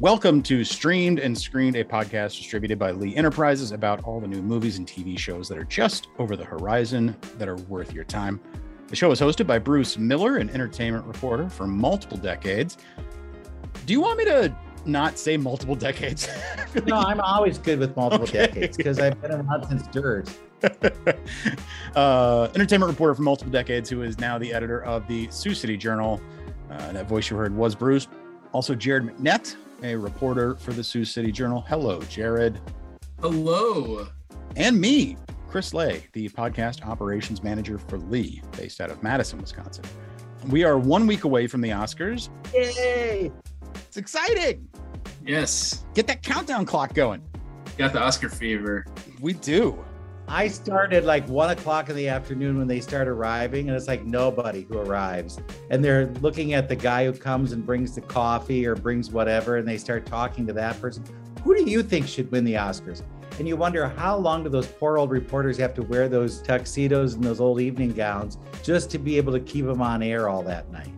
Welcome to Streamed and Screened, a podcast distributed by Lee Enterprises about all the new movies and TV shows that are just over the horizon that are worth your time. The show is hosted by Bruce Miller, an entertainment reporter for multiple decades. Do you want me to not say multiple decades? no, I'm always good with multiple Okay. decades because I've been around since dirt. uh, entertainment reporter for multiple decades, who is now the editor of the Sioux City Journal. Uh, that voice you heard was Bruce. Also, Jared McNett, a reporter for the Sioux City Journal. Hello, Jared. Hello. And me, Chris Lay, the podcast operations manager for Lee, based out of Madison, Wisconsin. We are one week away from the Oscars. Yay! It's exciting. Yes. Get that countdown clock going. Got the Oscar fever. We do. I started like one o'clock in the afternoon when they start arriving, and it's like nobody who arrives. And they're looking at the guy who comes and brings the coffee or brings whatever, and they start talking to that person. Who do you think should win the Oscars? And you wonder how long do those poor old reporters have to wear those tuxedos and those old evening gowns just to be able to keep them on air all that night?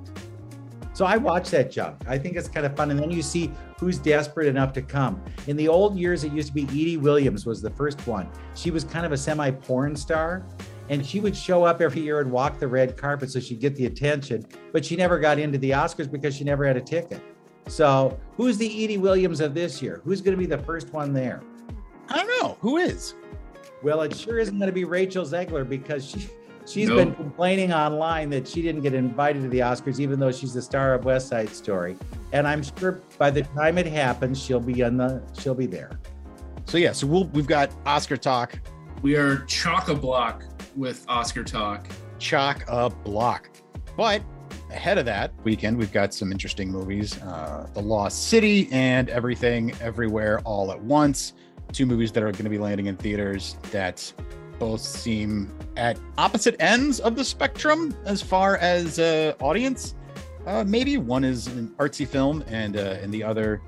So I watch that junk. I think it's kind of fun. And then you see who's desperate enough to come. In the old years, it used to be Edie Williams was the first one. She was kind of a semi porn star. And she would show up every year and walk the red carpet so she'd get the attention. But she never got into the Oscars because she never had a ticket. So who's the Edie Williams of this year? Who's going to be the first one there? I don't know. Who is? Well, it sure isn't going to be Rachel Zegler because she she's No. been complaining online that she didn't get invited to the Oscars, even though she's the star of West Side Story. And I'm sure by the time it happens, she'll be on the she'll be there. So, yeah, so we'll, we've got Oscar talk, We are chock a block with Oscar talk. chock a block. But ahead of that weekend, we've got some interesting movies uh, The Lost City and Everything Everywhere All at Once. Two movies that are going to be landing in theaters that both seem at opposite ends of the spectrum as far as uh, audience. Uh, maybe one is an artsy film and uh, and the other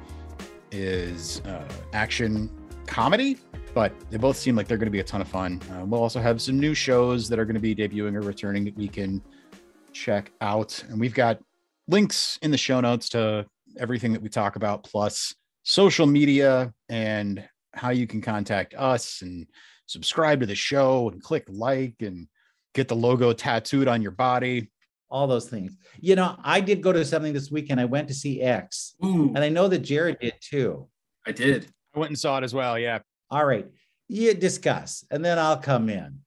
is uh, action comedy but they both seem like they're going to be a ton of fun. Uh, we'll also have some new shows that are going to be debuting or returning that we can check out. And we've got links in the show notes to everything that we talk about, plus social media and how you can contact us and subscribe to the show and click like and get the logo tattooed on your body. All those things. You know, I did go to something this weekend. I went to see X, Ooh, and I know that Jared did too. I did. I went and saw it as well. Yeah. All right, you discuss, and then I'll come in.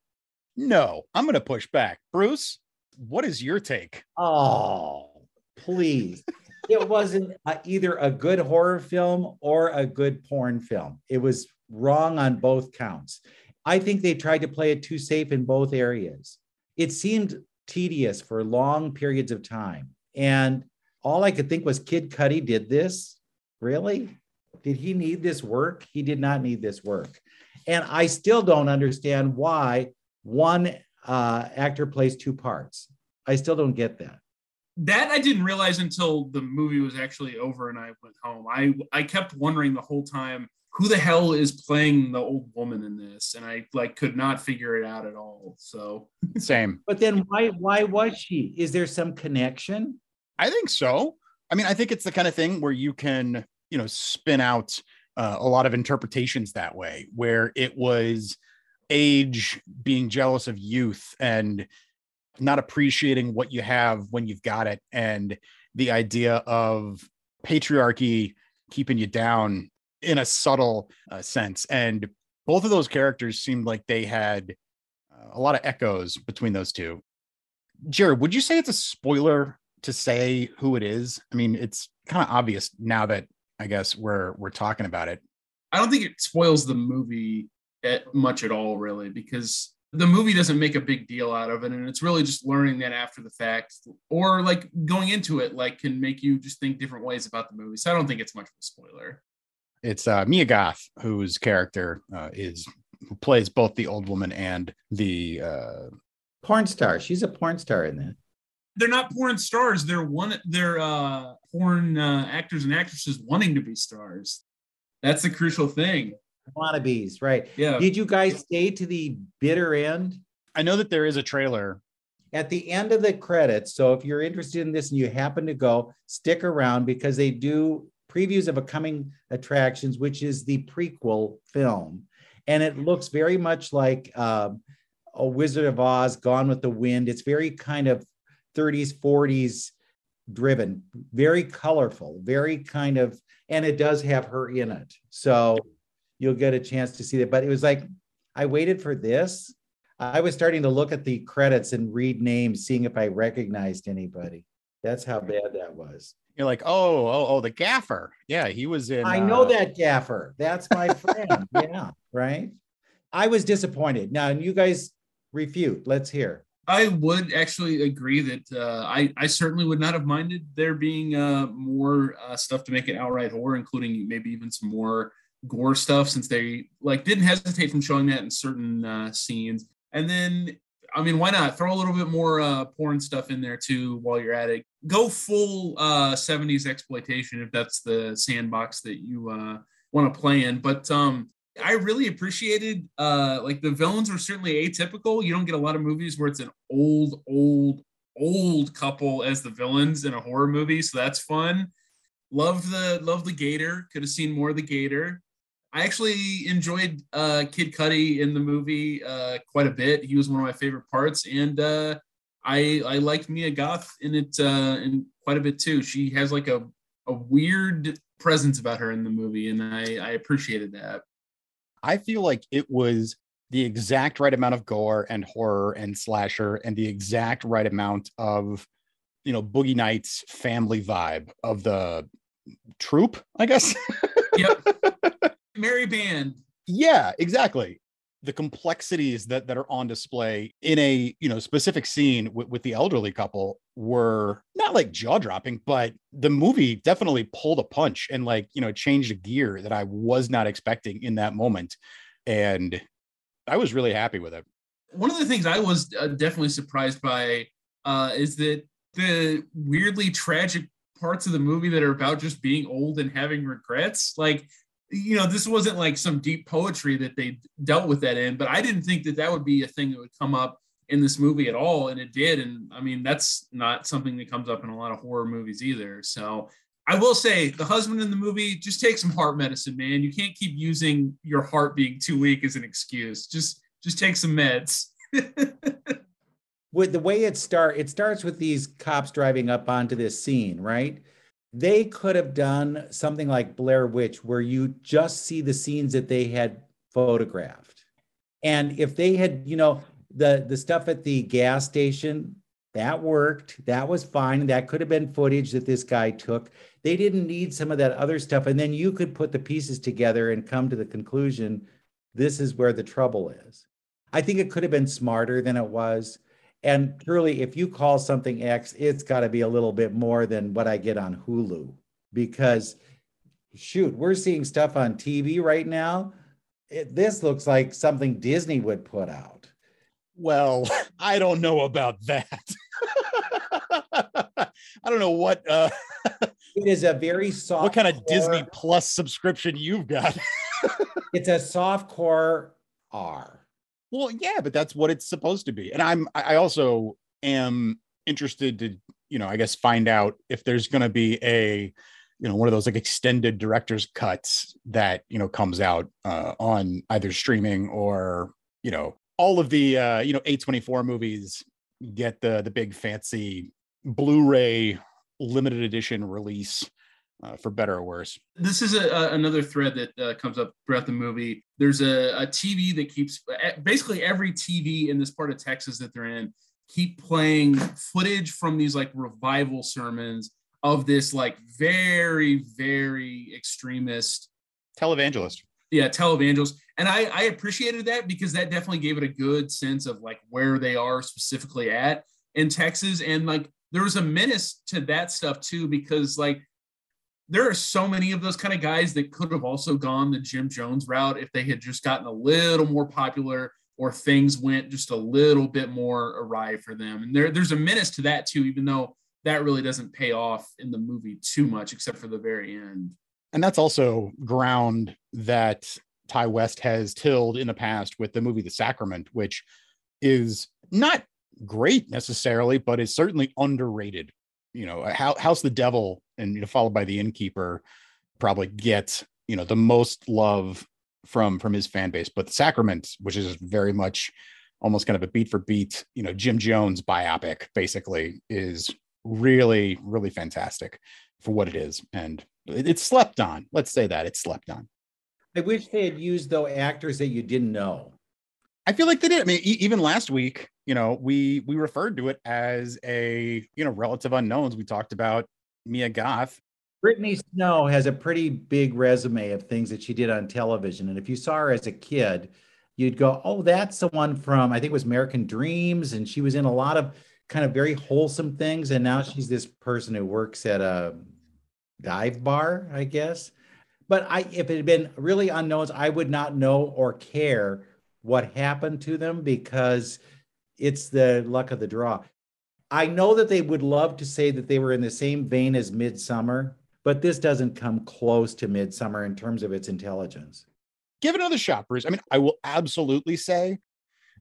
No, I'm going to push back. Bruce, what is your take? Oh, please. it wasn't uh, either a good horror film or a good porn film. It was wrong on both counts. I think they tried to play it too safe in both areas. It seemed tedious for long periods of time. And all I could think was Kid Cudi did this. Really? Did he need this work? He did not need this work. And I still don't understand why one uh, actor plays two parts. I still don't get that. That I didn't realize until the movie was actually over and I went home. I I kept wondering the whole time who the hell is playing the old woman in this, and I like could not figure it out at all. So Same. But then why why was she? Is there some connection? I think so. I mean, I think it's the kind of thing where you can, you know, spin out uh, a lot of interpretations that way, where it was age being jealous of youth and not appreciating what you have when you've got it, and the idea of patriarchy keeping you down in a subtle uh, sense. And both of those characters seemed like they had uh, a lot of echoes between those two. Jared, would you say it's a spoiler to say who it is? I mean, it's kind of obvious now that I guess we're we're talking about it. I don't think it spoils the movie at much at all, really, because the movie doesn't make a big deal out of it, and it's really just learning that after the fact, or like going into it, like can make you just think different ways about the movie. So I don't think it's much of a spoiler. It's uh, Mia Goth, whose character uh, is who plays both the old woman and the uh, Porn star. She's a porn star in that. They're not porn stars. They're one. They're uh, porn uh, actors and actresses wanting to be stars. That's the crucial thing. Wannabes, right? Yeah. Did you guys stay to the bitter end? I know that there is a trailer. At the end of the credits, so if you're interested in this and you happen to go, stick around because they do previews of a coming attractions, which is the prequel film, and it looks very much like uh, a Wizard of Oz, Gone with the Wind. It's very kind of 30s, 40s driven, very colorful, very kind of, and it does have her in it. So you'll get a chance to see that. But it was like, I waited for this. I was starting to look at the credits and read names, seeing if I recognized anybody. That's how bad that was. You're like, oh, oh, oh, the gaffer. Yeah, he was in. I know uh... that gaffer. That's my friend. yeah, right. I was disappointed. Now, you guys refute. Let's hear. I would actually agree that uh, I, I certainly would not have minded there being uh, more uh, stuff to make it outright horror, including maybe even some more gore stuff, since they like didn't hesitate from showing that in certain uh, scenes. And then, I mean, why not throw a little bit more uh, porn stuff in there too while you're at it? Go full 70s uh, exploitation if that's the sandbox that you want to play in. But um, I really appreciated uh like the villains were certainly atypical. You don't get a lot of movies where it's an old, old, old couple as the villains in a horror movie, so that's fun. Love the love the gator. Could have seen more of the gator. I actually enjoyed uh Kid Cudi in the movie uh quite a bit. He was one of my favorite parts, and uh I I liked Mia Goth in it uh in quite a bit too. She has like a a weird presence about her in the movie, and I I appreciated that. I feel like it was the exact right amount of gore and horror and slasher and the exact right amount of you know boogie nights family vibe of the troop i guess yep merry band. Yeah exactly. The complexities that that are on display in a you know specific scene with, with the elderly couple were not like jaw dropping but the movie definitely pulled a punch and like you know changed a gear that i was not expecting in that moment and i was really happy with it. One of the things i was uh, definitely surprised by uh, is that the weirdly tragic parts of the movie that are about just being old and having regrets like you know, this wasn't like some deep poetry that they dealt with that in, but I didn't think that that would be a thing that would come up in this movie at all. And it did. And I mean, that's not something that comes up in a lot of horror movies either. So I will say the husband in the movie, just take some heart medicine, man. You can't keep using your heart being too weak as an excuse. Just, just take some meds. with the way it start, it starts with these cops driving up onto this scene, right? They could have done something like Blair Witch, where you just see the scenes that they had photographed. And if they had, you know, the the stuff at the gas station, that worked. That was fine. That could have been footage that this guy took. They didn't need some of that other stuff. And then you could put the pieces together and come to the conclusion this is where the trouble is. I think it could have been smarter than it was. And truly, if you call something X, it's got to be a little bit more than what I get on Hulu because shoot, we're seeing stuff on TV right now. It, this looks like something Disney would put out. Well, I don't know about that. I don't know what uh it is a very soft what kind of core, Disney Plus subscription you've got. it's a soft core R. Well, yeah, but that's what it's supposed to be. And I'm I also am interested to, you know, I guess find out if there's going to be a you know one of those like extended director's cuts that you know comes out uh, on either streaming or you know all of the uh, you know A24 movies get the the big fancy Blu-ray limited edition release uh, for better or worse. This is a, a, another thread that uh, comes up throughout the movie. There's a, a, TV that keeps basically every TV in this part of Texas that they're in keep playing footage from these like revival sermons of this like very very extremist televangelist. Yeah, televangelist, and I I appreciated that because that definitely gave it a good sense of like where they are specifically at in Texas, and like there was a menace to that stuff too because like there are so many of those kind of guys that could have also gone the Jim Jones route if they had just gotten a little more popular or things went just a little bit more awry for them. And there, there's a menace to that too, even though that really doesn't pay off in the movie too much, except for the very end. And that's also ground that Ti West has tilled in the past with the movie The Sacrament, which is not great necessarily, but is certainly underrated. You know, House the Devil and you know, followed by The Innkeeper probably get you know the most love from from his fan base. But the Sacrament, which is very much almost kind of a beat for beat, you know, Jim Jones biopic, basically, is really really fantastic for what it is, and it's slept on. Let's say that it's slept on. I wish they had used though actors that you didn't know. I feel like they did. I mean, e- even last week, you know, we we referred to it as a you know relative unknowns. We talked about Mia Goth. Brittany Snow has a pretty big resume of things that she did on television, and if you saw her as a kid, you'd go, "Oh, that's the one from I think it was American Dreams," and she was in a lot of kind of very wholesome things. And now she's this person who works at a dive bar, I guess. But I, if it had been really unknowns, I would not know or care what happened to them because it's the luck of the draw. I know that they would love to say that they were in the same vein as Midsommar, but this doesn't come close to Midsommar in terms of its intelligence. Give another shot, Bruce. I mean, I will absolutely say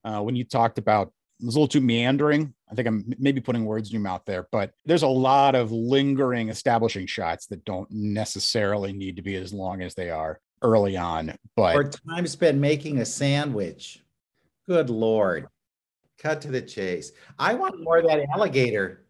uh, when you talked about it was a little too meandering. I think I'm maybe putting words in your mouth there, but there's a lot of lingering establishing shots that don't necessarily need to be as long as they are early on. But or time spent making a sandwich. Good lord. Cut to the chase. I want more of that alligator.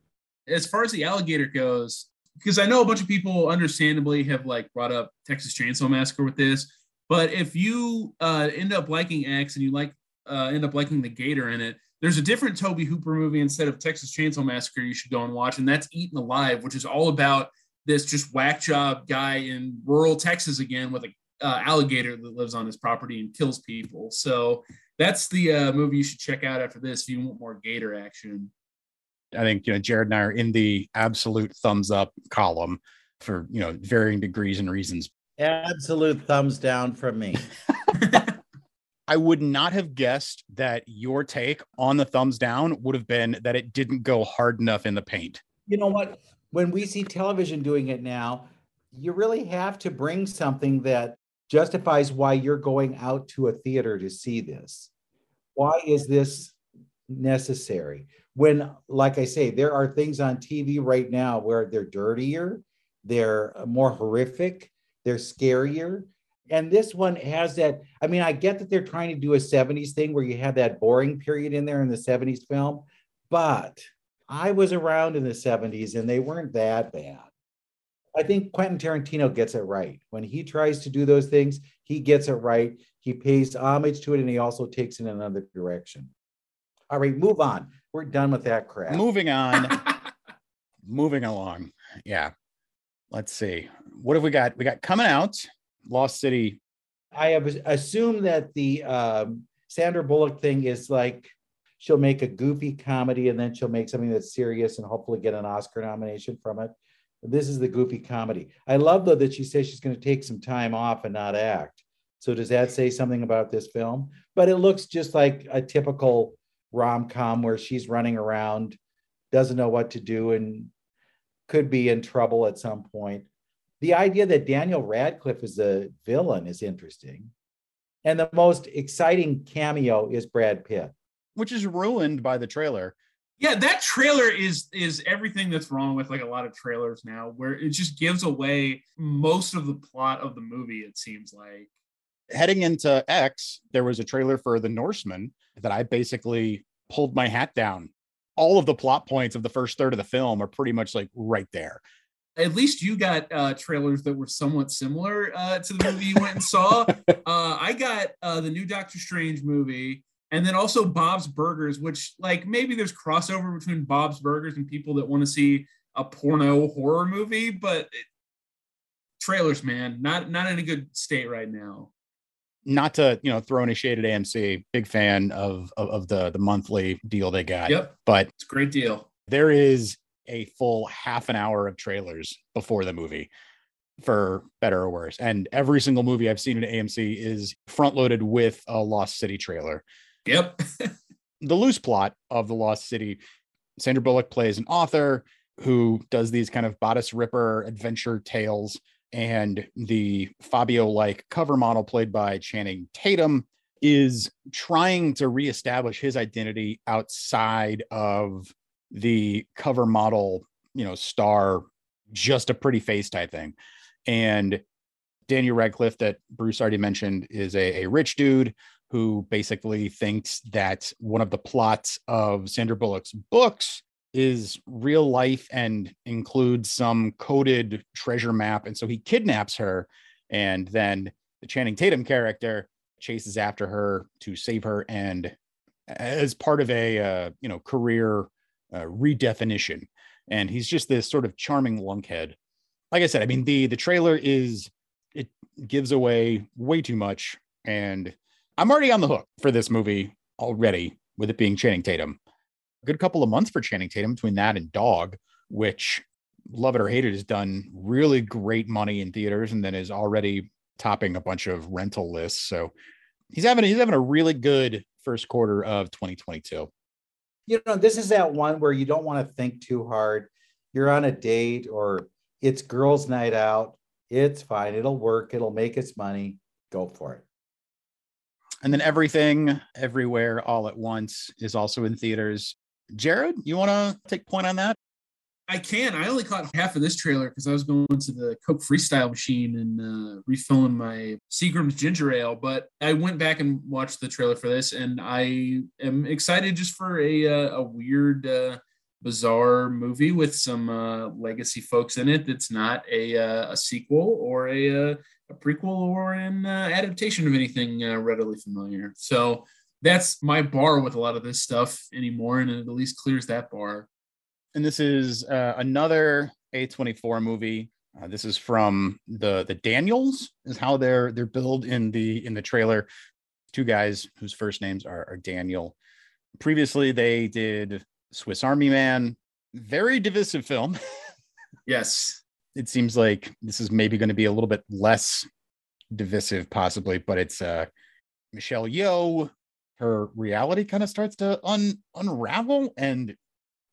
As far as the alligator goes, because I know a bunch of people understandably have like brought up Texas Chainsaw Massacre with this, but if you uh, end up liking X and you like uh, end up liking the gator in it, there's a different Tobe Hooper movie instead of Texas Chainsaw Massacre you should go and watch, and that's Eaten Alive, which is all about this just whack job guy in rural Texas again with a uh, alligator that lives on his property and kills people. So that's the uh, movie you should check out after this if you want more gator action. I think you know Jared and I are in the absolute thumbs up column for you know varying degrees and reasons. Absolute thumbs down from me. I would not have guessed that your take on the thumbs down would have been that it didn't go hard enough in the paint. You know what? When we see television doing it now, you really have to bring something that justifies why you're going out to a theater to see this. Why is this necessary? When, like I say, there are things on TV right now where they're dirtier, they're more horrific, they're scarier. And this one has that. I mean, I get that they're trying to do a 70s thing where you have that boring period in there in the 70s film, but I was around in the 70s and they weren't that bad. I think Quentin Tarantino gets it right. When he tries to do those things, he gets it right. He pays homage to it and he also takes it in another direction. All right, move on. We're done with that crap. Moving on. moving along. Yeah. Let's see. What have we got? We got coming out Lost City. I have assumed that the um, Sandra Bullock thing is like she'll make a goofy comedy and then she'll make something that's serious and hopefully get an Oscar nomination from it. This is the goofy comedy. I love though that she says she's going to take some time off and not act. So does that say something about this film? But it looks just like a typical rom-com where she's running around, doesn't know what to do and could be in trouble at some point. The idea that Daniel Radcliffe is a villain is interesting. And the most exciting cameo is Brad Pitt, which is ruined by the trailer. Yeah, that trailer is is everything that's wrong with like a lot of trailers now, where it just gives away most of the plot of the movie. It seems like heading into X, there was a trailer for The Northman that I basically pulled my hat down. All of the plot points of the first third of the film are pretty much like right there. At least you got uh, trailers that were somewhat similar uh, to the movie you went and saw. Uh, I got uh, the new Doctor Strange movie and then also Bob's Burgers, which like maybe there's crossover between Bob's Burgers and people that want to see a porno horror movie, but it, trailers, man, not not in a good state right now. Not to you know throw any shade at AMC, big fan of, of of the the monthly deal they got. Yep, but it's a great deal. There is a full half an hour of trailers before the movie for better or worse. And every single movie I've seen in AMC is front loaded with a Lost City trailer. Yep. the loose plot of The Lost City Sandra Bullock plays an author who does these kind of bodice ripper adventure tales. And the Fabio like cover model, played by Channing Tatum, is trying to reestablish his identity outside of the cover model, you know, star, just a pretty face type thing. And Daniel Radcliffe, that Bruce already mentioned, is a, a rich dude who basically thinks that one of the plots of Sandra Bullock's books is real life and includes some coded treasure map. And so he kidnaps her. And then the Channing Tatum character chases after her to save her. And as part of a, uh, you know, career uh, redefinition. And he's just this sort of charming lunkhead. Like I said, I mean, the, the trailer is, it gives away way too much. And I'm already on the hook for this movie already with it being Channing Tatum A good couple of months for Channing Tatum between that and Dog, which love it or hate it has done really great money in theaters and then is already topping a bunch of rental lists. So he's having he's having a really good first quarter of 2022. You know, this is that one where you don't want to think too hard. You're on a date or it's girls' night out. It's fine. It'll work. It'll make its money. Go for it. And then everything, everywhere, all at once is also in theaters. Jared, you want to take point on that? I can. I only caught half of this trailer because I was going to the Coke Freestyle machine and uh, refilling my Seagram's ginger ale. But I went back and watched the trailer for this, and I am excited just for a uh, a weird, uh, bizarre movie with some uh, legacy folks in it. That's not a uh, a sequel or a uh, a prequel or an adaptation of anything readily familiar. So that's my bar with a lot of this stuff anymore, and it at least clears that bar. And this is uh, another A24 movie. Uh, this is from the the Daniels, is how they're they're billed in the in the trailer. Two guys whose first names are, are Daniel. Previously, they did Swiss Army Man, very divisive film. yes, it seems like this is maybe going to be a little bit less divisive, possibly, but it's uh Michelle Yeoh her reality kind of starts to un unravel and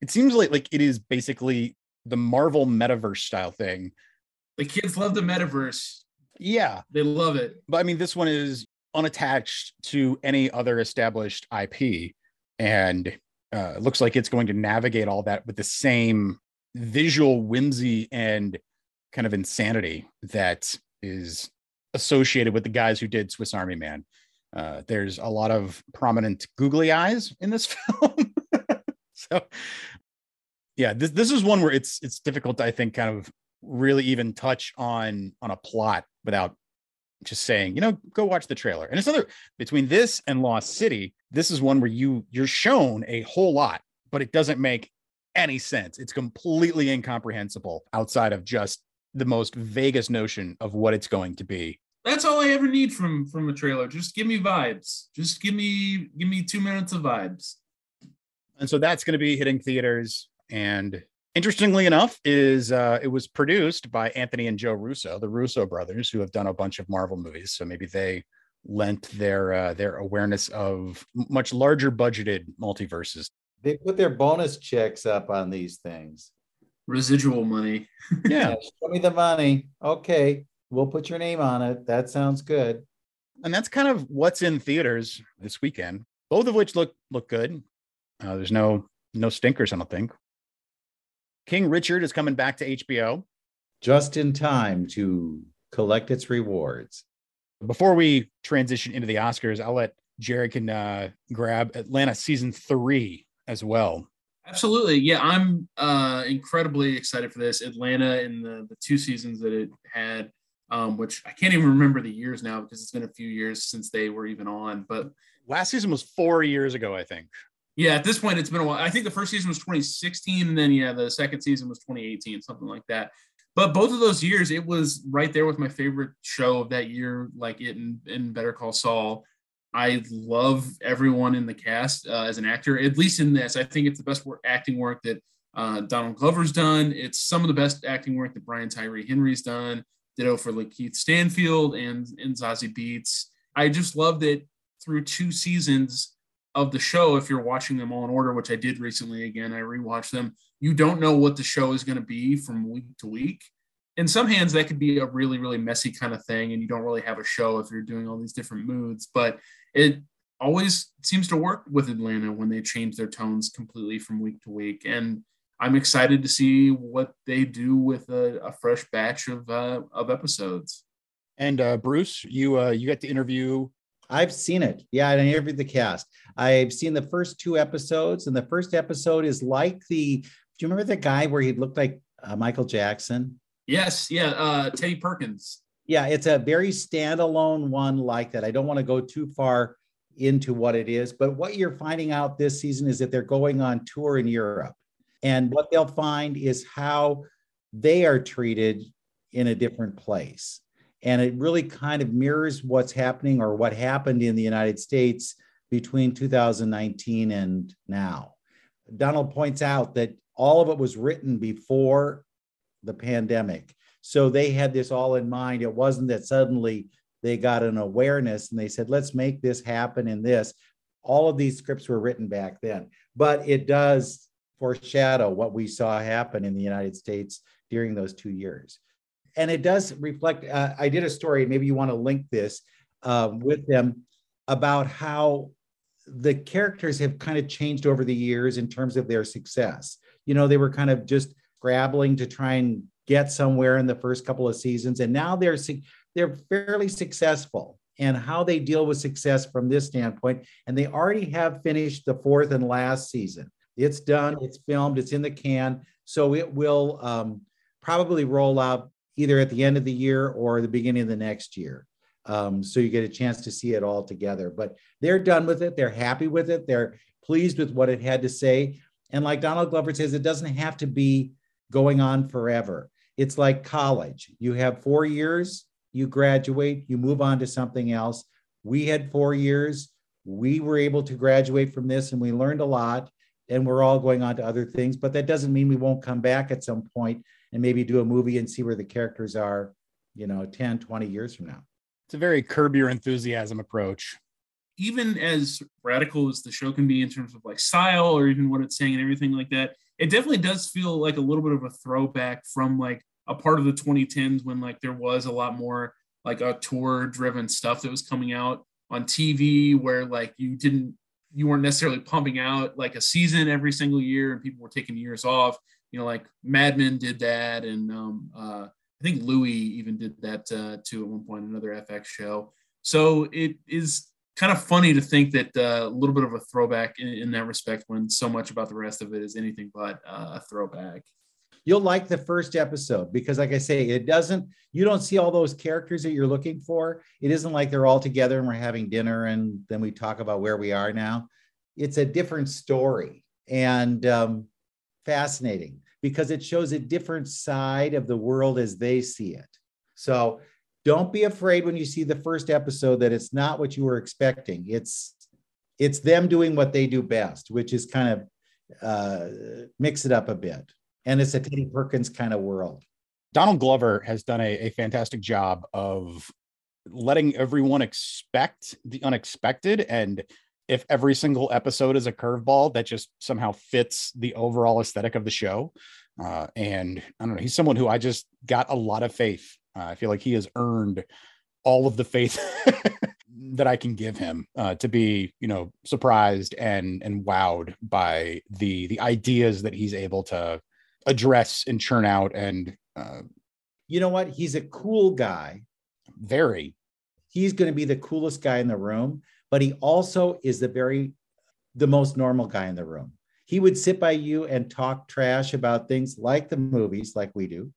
it seems like like it is basically the marvel metaverse style thing. The kids love the metaverse. Yeah. They love it. But i mean this one is unattached to any other established ip and uh, looks like it's going to navigate all that with the same visual whimsy and kind of insanity that is associated with the guys who did swiss army man uh, there's a lot of prominent googly eyes in this film. so yeah, this this is one where it's it's difficult to, I think, kind of really even touch on on a plot without just saying, you know, go watch the trailer. And it's other between this and Lost City, this is one where you you're shown a whole lot, but it doesn't make any sense. It's completely incomprehensible outside of just the most vaguest notion of what it's going to be that's all I ever need from from a trailer. Just give me vibes. Just give me give me two minutes of vibes. And so that's going to be hitting theaters. And interestingly enough, is uh, it was produced by Anthony and Joe Russo, the Russo brothers, who have done a bunch of Marvel movies. So maybe they lent their uh, their awareness of much larger budgeted multiverses. They put their bonus checks up on these things. Residual money. yeah. Show me the money. Okay we'll put your name on it. That sounds good. And that's kind of what's in theaters this weekend. Both of which look look good. Uh, there's no no stinkers, I don't think. King Richard is coming back to HBO just in time to collect its rewards. Before we transition into the Oscars, I'll let Jared can uh, grab Atlanta season three as well. Absolutely. Yeah, I'm uh, incredibly excited for this. Atlanta in the, the two seasons that it had um, which I can't even remember the years now because it's been a few years since they were even on. But last season was four years ago, I think. Yeah, at this point, it's been a while. I think the first season was 2016, and then yeah, the second season was 2018, something like that. But both of those years, it was right there with my favorite show of that year, like it and, in Better Call Saul. I love everyone in the cast uh, as an actor, at least in this. I think it's the best work, acting work that uh, Donald Glover's done. It's some of the best acting work that Brian Tyree Henry's done. Ditto for Lakeith Stanfield and, and Zazie Beetz. I just loved it through two seasons of the show. If you're watching them all in order, which I did recently again, I rewatched them. You don't know what the show is going to be from week to week. In some hands, that could be a really, really messy kind of thing, and you don't really have a show if you're doing all these different moods. But it always seems to work with Atlanta when they change their tones completely from week to week. And I'm excited to see what they do with a, a fresh batch of uh, of episodes. And uh, Bruce, you uh, you got to interview. I've seen it. Yeah, I interviewed the cast. I've seen the first two episodes, and the first episode is like the. Do you remember the guy where he looked like uh, Michael Jackson? Yes, yeah, uh, Teddy Perkins. Yeah, it's a very standalone one like that. I don't want to go too far into what it is, but what you're finding out this season is that they're going on tour in Europe. And what they'll find is how they are treated in a different place. And it really kind of mirrors what's happening or what happened in the United States between 2019 and now. Donald points out that all of it was written before the pandemic. So they had this all in mind. It wasn't that suddenly they got an awareness and they said, let's make this happen in this. All of these scripts were written back then, but it does foreshadow what we saw happen in the United States during those two years. And it does reflect. Uh, I did a story, maybe you want to link this uh, with them about how the characters have kind of changed over the years in terms of their success. You know, they were kind of just scrabbling to try and get somewhere in the first couple of seasons, and now they're they're fairly successful. And how they deal with success from this standpoint, and they already have finished the fourth and last season. It's done, it's filmed, it's in the can. So it will um, probably roll out either at the end of the year or the beginning of the next year. Um, so you get a chance to see it all together. But they're done with it. They're happy with it. They're pleased with what it had to say. And like Donald Glover says, it doesn't have to be going on forever. It's like college. You have four years, you graduate, you move on to something else. We had four years. We were able to graduate from this and we learned a lot and we're all going on to other things. But that doesn't mean we won't come back at some point and maybe do a movie and see where the characters are, you know, 10, 20 years from now. It's a very curb your enthusiasm approach. Even as radical as the show can be in terms of like style or even what it's saying and everything like that, it definitely does feel like a little bit of a throwback from like a part of the 2010s when like there was a lot more like auteur driven stuff that was coming out on TV where like you didn't you weren't necessarily pumping out like a season every single year and people were taking years off. You know, like Mad Men did that, and um, uh, I think Louie even did that uh, too at one point, another FX show. So it is kind of funny to think that uh, a little bit of a throwback in, in, that respect when so much about the rest of it is anything but uh, a throwback. You'll like the first episode because, like I say, it doesn't, you don't see all those characters that you're looking for. It isn't like they're all together and we're having dinner and then we talk about where we are now. It's a different story and um, fascinating because it shows a different side of the world as they see it. So don't be afraid when you see the first episode that it's not what you were expecting. It's it's them doing what they do best, which is kind of uh, mix it up a bit. And it's a Teddy Perkins kind of world. Donald Glover has done a, a fantastic job of letting everyone expect the unexpected. And if every single episode is a curveball, that just somehow fits the overall aesthetic of the show. Uh, and I don't know, he's someone who I just got a lot of faith. Uh, I feel like he has earned all of the faith that I can give him uh, to be, you know, surprised and and wowed by the the ideas that he's able to address and churn out. And uh, you know what? He's a cool guy. Very. He's going to be the coolest guy in the room, but he also is the very the most normal guy in the room he would sit by you and talk trash about things like the movies, like we do,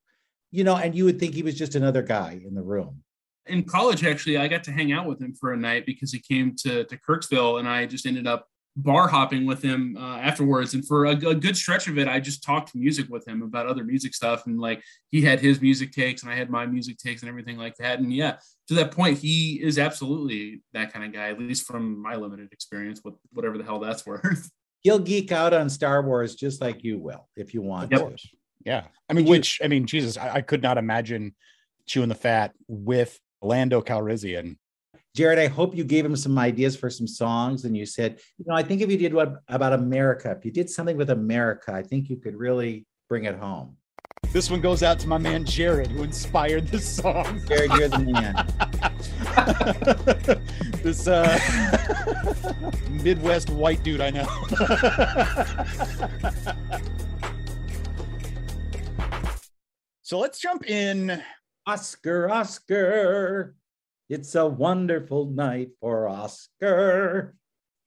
you know, and you would think he was just another guy in the room. In college, actually, I got to hang out with him for a night because he came to, to Kirksville and I just ended up bar hopping with him uh, afterwards. And for a, a, good stretch of it, I just talked music with him about other music stuff. And like he had his music takes and I had my music takes and everything like that. And yeah, to that point, he is absolutely that kind of guy, at least from my limited experience with whatever the hell that's worth he'll geek out on Star Wars just like you will if you want yep. to. Yeah. I mean, which I mean, Jesus, I, I, could not imagine chewing the fat with Lando Calrissian. Jared, I hope you gave him some ideas for some songs, and you said, you know, I think if you did what about America, if you did something with America, I think you could really bring it home. This one goes out to my man Jared, who inspired this song. Jared, you're the man. this uh, Midwest white dude I know. so let's jump in Oscar, Oscar. It's a wonderful night for Oscar.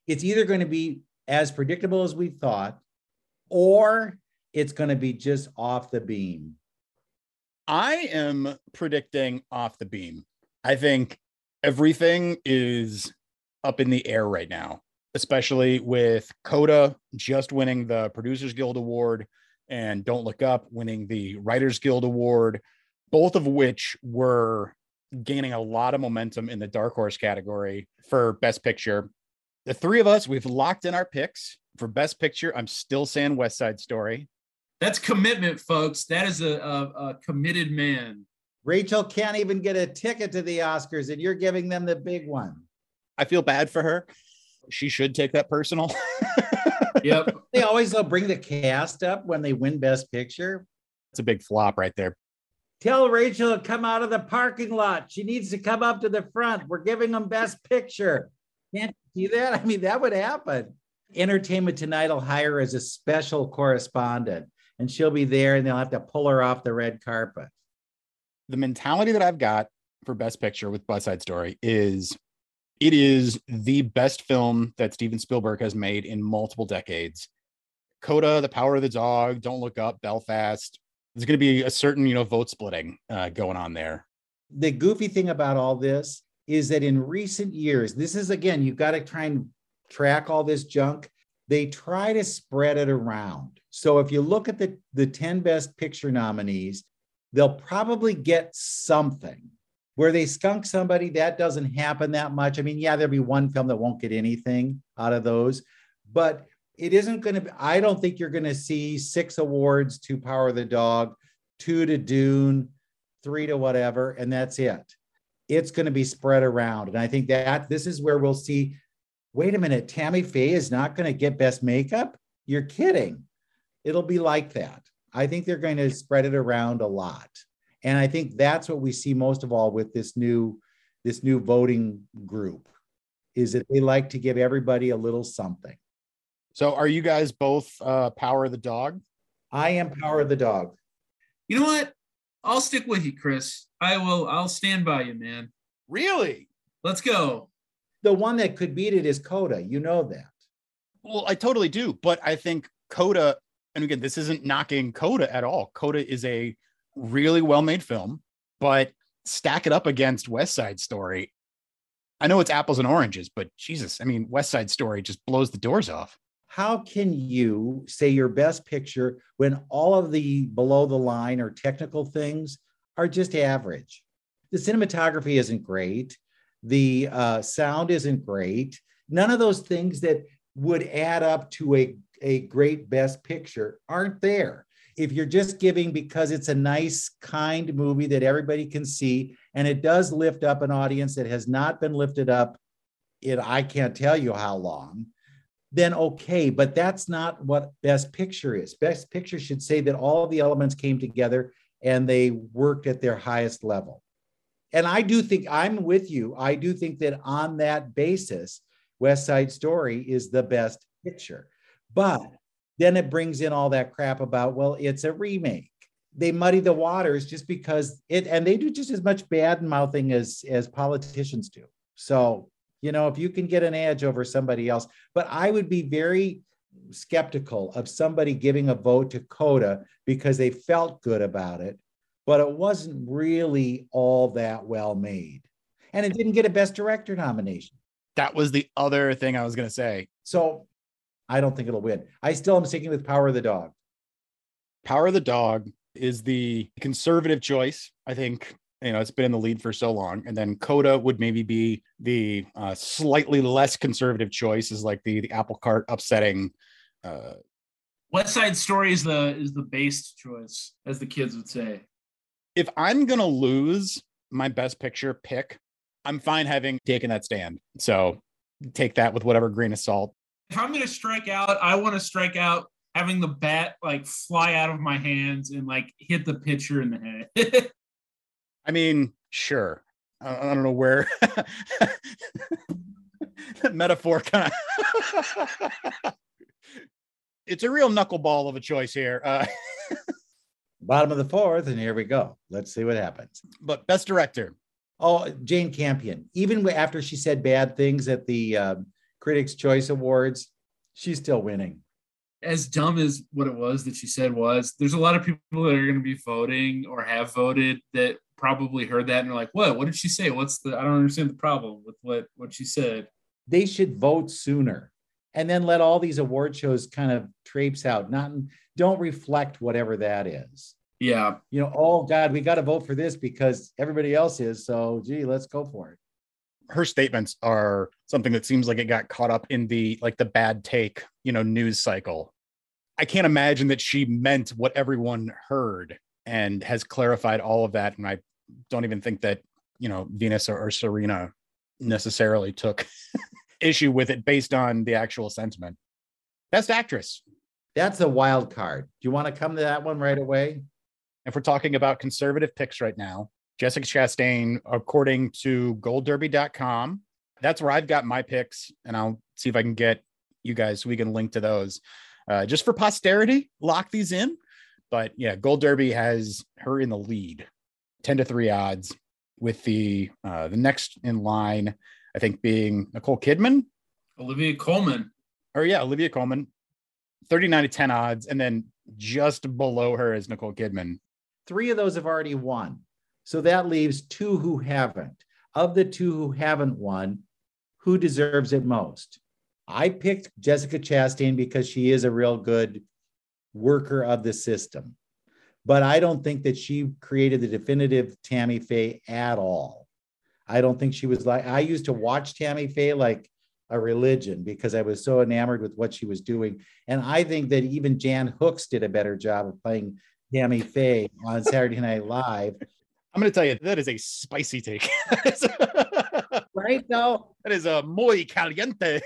It's either going to be as predictable as we thought, or it's going to be just off the beam. I am predicting off the beam. I think everything is up in the air right now, especially with Coda just winning the Producers Guild Award and Don't Look Up winning the Writers Guild Award, both of which were gaining a lot of momentum in the Dark Horse category for Best Picture. The three of us, we've locked in our picks for Best Picture. I'm still saying West Side Story. That's commitment, folks. That is a, a, a committed man. Rachel can't even get a ticket to the Oscars, and you're giving them the big one. I feel bad for her. She should take that personal. Yep. They always they'll bring the cast up when they win Best Picture. It's a big flop right there. Tell Rachel to come out of the parking lot. She needs to come up to the front. We're giving them Best Picture. Can't you see that? I mean, that would happen. Entertainment Tonight will hire her as a special correspondent, and she'll be there, and they'll have to pull her off the red carpet. the mentality that I've got for Best Picture with West Side Story is it is the best film that Steven Spielberg has made in multiple decades. Coda, The Power of the Dog, Don't Look Up, Belfast. There's going to be a certain, you know, vote splitting uh, going on there. the goofy thing about all this is that in recent years, this is again, you've got to try and track all this junk. They try to spread it around. So if you look at the, the 10 best picture nominees, they'll probably get something. Where they skunk somebody, that doesn't happen that much. I mean, yeah, there'll be one film that won't get anything out of those, but it isn't going to be, I don't think you're going to see six awards to Power of the Dog, two to Dune, three to whatever, and that's it. It's going to be spread around. And I think that this is where we'll see wait a minute, Tammy Faye is not going to get best makeup? You're kidding. It'll be like that. I think they're going to spread it around a lot. And I think that's what we see most of all with this new this new voting group is that they like to give everybody a little something. So are you guys both uh, Power of the Dog? I am Power of the Dog. You know what? I'll stick with you, Chris. I will. I'll stand by you, man. Really? Let's go. The one that could beat it is Coda. You know that. Well, I totally do. But I think Coda, and again, this isn't knocking Coda at all. Coda is a really well made film, but stack it up against West Side Story. I know it's apples and oranges, but Jesus, I mean, West Side Story just blows the doors off. How can you say your best picture when all of the below the line or technical things are just average? The cinematography isn't great. The uh, sound isn't great. None of those things that would add up to a, a great best picture aren't there. If you're just giving because it's a nice, kind movie that everybody can see, and it does lift up an audience that has not been lifted up in I can't tell you how long, then okay. But that's not what Best Picture is. Best Picture should say that all the elements came together and they worked at their highest level. And I do think I'm with you. I do think that on that basis, West Side Story is the best picture. But then it brings in all that crap about, well, it's a remake. They muddy the waters just because it, and they do just as much bad mouthing as as politicians do. So, you know, if you can get an edge over somebody else, but I would be very skeptical of somebody giving a vote to Coda because they felt good about it, but it wasn't really all that well made. And it didn't get a Best Director nomination. That was the other thing I was going to say. So I don't think it'll win. I still am sticking with Power of the Dog. Power of the Dog is the conservative choice. I think you know it's been in the lead for so long, and then Coda would maybe be the uh, slightly less conservative choice, is like the the apple cart upsetting. Uh, West Side Story is the is the based choice, as the kids would say. if I'm gonna lose my best picture pick, I'm fine having taken that stand. So take that with whatever grain of salt. If I'm gonna strike out, I want to strike out having the bat like fly out of my hands and like hit the pitcher in the head. I mean, sure. I, I don't know where that metaphor kind of. it's a real knuckleball of a choice here. Uh, Bottom of the fourth, and here we go. Let's see what happens. But best director. Oh, Jane Campion. Even after she said bad things at the uh, Critics' Choice Awards, she's still winning. As dumb as what it was that she said was, there's a lot of people that are going to be voting or have voted that probably heard that and are like, "What? What did she say? What's the? I don't understand the problem with what what she said." They should vote sooner, and then let all these award shows kind of traipse out. Not don't reflect whatever that is. Yeah. You know, oh God, we got to vote for this because everybody else is. So, gee, let's go for it. Her statements are something that seems like it got caught up in the like the bad take, you know, news cycle. I can't imagine that she meant what everyone heard and has clarified all of that. And I don't even think that, you know, Venus or, or Serena necessarily took issue with it based on the actual sentiment. Best actress. That's a wild card. Do you want to come to that one right away? If we're talking about conservative picks right now, Jessica Chastain, according to goldderby.com, that's where I've got my picks, and I'll see if I can get you guys we can link to those. Uh, just for posterity, lock these in. But yeah, Gold Derby has her in the lead, 10 to 3 odds, with the uh, the next in line, I think, being Nicole Kidman. Olivia Colman. Or yeah, Olivia Colman, 39 to 10 odds. And then just below her is Nicole Kidman. Three of those have already won. So that leaves two who haven't. Of the two who haven't won, who deserves it most? I picked Jessica Chastain because she is a real good worker of the system. But I don't think that she created the definitive Tammy Faye at all. I don't think she was like, I used to watch Tammy Faye like a religion because I was so enamored with what she was doing. And I think that even Jan Hooks did a better job of playing Tammy Faye on Saturday Night Live. I'm going to tell you, that is a spicy take. right now, that is a uh, muy caliente.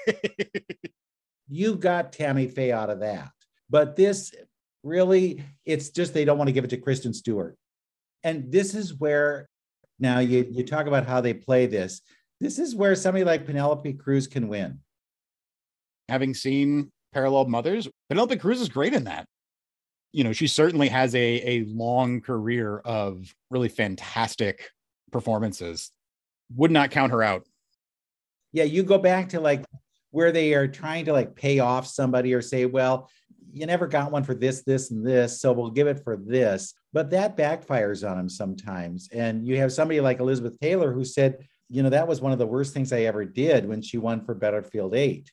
you got Tammy Faye out of that. But this really, it's just they don't want to give it to Kristen Stewart. And this is where now you, you talk about how they play this. This is where somebody like Penelope Cruz can win. Having seen Parallel Mothers, Penelope Cruz is great in that. You know, she certainly has a, a long career of really fantastic performances. Would not count her out. Yeah, you go back to like where they are trying to like pay off somebody or say, well, you never got one for this, this, and this, so we'll give it for this. But that backfires on them sometimes. And you have somebody like Elizabeth Taylor who said, you know, that was one of the worst things I ever did when she won for Butterfield 8.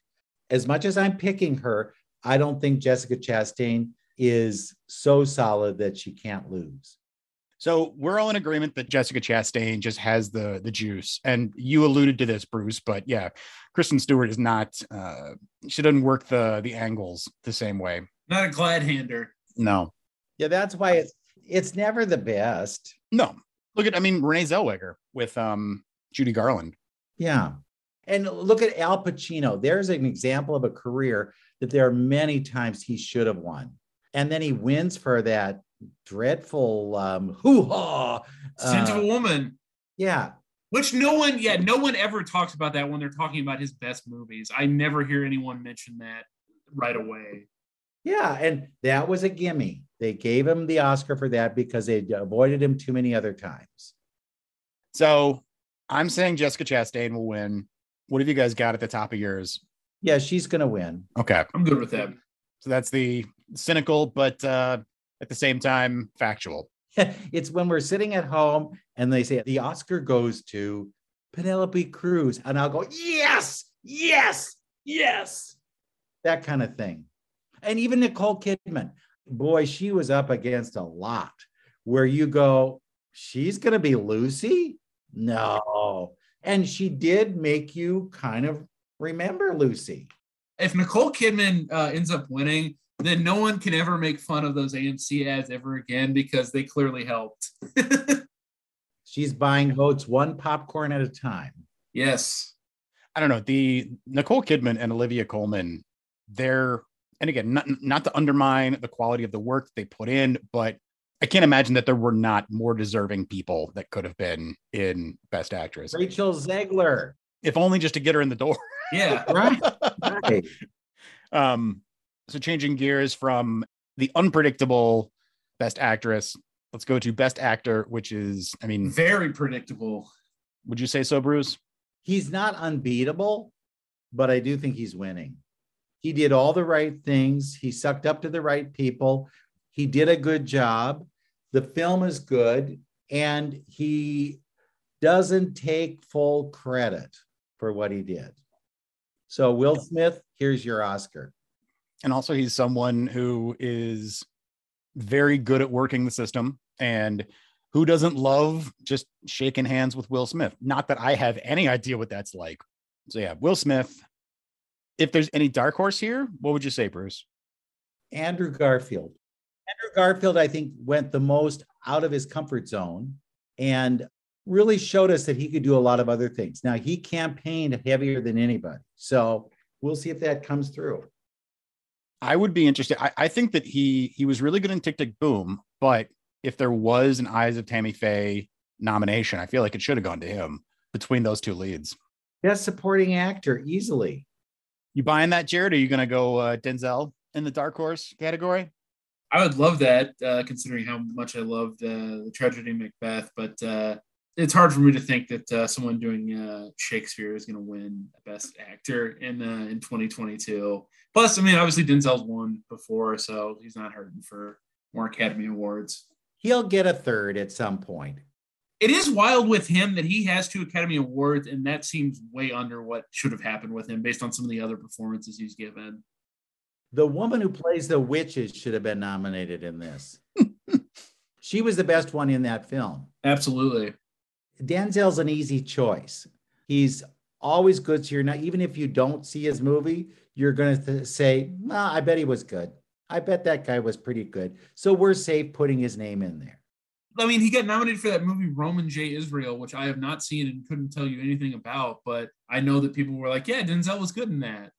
As much as I'm picking her, I don't think Jessica Chastain is so solid that she can't lose. So we're all in agreement that Jessica Chastain just has the the juice, and you alluded to this, Bruce. But yeah, Kristen Stewart is not. Uh, she doesn't work the the angles the same way. Not a glad hander. No. Yeah, that's why it's it's never the best. No. Look at I mean Renee Zellweger with um Judy Garland. Yeah. And look at Al Pacino. There's an example of a career that there are many times he should have won. And then he wins for that dreadful um hoo-ha. Scent uh, of a woman. Yeah. Which no one, yeah, no one ever talks about that when they're talking about his best movies. I never hear anyone mention that right away. Yeah, and that was a gimme. They gave him the Oscar for that because they avoided him too many other times. So I'm saying Jessica Chastain will win. What have you guys got at the top of yours? Yeah, she's going to win. Okay. I'm good with that. So that's the cynical, but uh, at the same time, factual. it's when we're sitting at home and they say the Oscar goes to Penelope Cruz. And I'll go, yes, yes, yes. That kind of thing. And even Nicole Kidman, boy, she was up against a lot where you go, she's going to be Lucy? No. And she did make you kind of remember Lucy. If Nicole Kidman uh, ends up winning, then no one can ever make fun of those AMC ads ever again because they clearly helped. She's buying votes one popcorn at a time. Yes. I don't know. The Nicole Kidman and Olivia Colman, they're, and again, not, not to undermine the quality of the work they put in, but I can't imagine that there were not more deserving people that could have been in Best Actress. Rachel Zegler. If only just to get her in the door. Yeah. right. right. Um, so changing gears from the unpredictable Best actress. Let's go to best actor, which is, I mean, Very predictable. would you say so, Bruce? He's not unbeatable, but I do think he's winning. He did all the right things. He sucked up to the right people. He did a good job. The film is good, and he doesn't take full credit for what he did. So, Will Smith, here's your Oscar. And also, he's someone who is very good at working the system and who doesn't love just shaking hands with Will Smith. Not that I have any idea what that's like. So, yeah, Will Smith. If there's any dark horse here, what would you say, Bruce? Andrew Garfield. Andrew Garfield, I think, went the most out of his comfort zone and really showed us that he could do a lot of other things. Now, he campaigned heavier than anybody. So we'll see if that comes through. I would be interested. I, I think that he he was really good in Tick Tick Boom, but if there was an Eyes of Tammy Faye nomination, I feel like it should have gone to him between those two leads. Best supporting actor, easily. You buying that, Jared? Are you going to go uh, Denzel in the dark horse category? I would love that, uh, considering how much I loved uh, the tragedy Macbeth. But uh, it's hard for me to think that uh, someone doing uh, Shakespeare is going to win Best Actor in uh, in 2022. Plus, I mean, obviously Denzel's won before, so he's not hurting for more Academy Awards. He'll get a third at some point. It is wild with him that he has two Academy Awards, and that seems way under what should have happened with him based on some of the other performances he's given. The woman who plays the witches should have been nominated in this. she was the best one in that film. Absolutely. Denzel's an easy choice. He's always good. So you're not, even if you don't see his movie, you're going to say, well, I bet he was good. I bet that guy was pretty good. So we're safe putting his name in there. I mean, he got nominated for that movie Roman J. Israel, which I have not seen and couldn't tell you anything about, but I know that people were like, yeah, Denzel was good in that.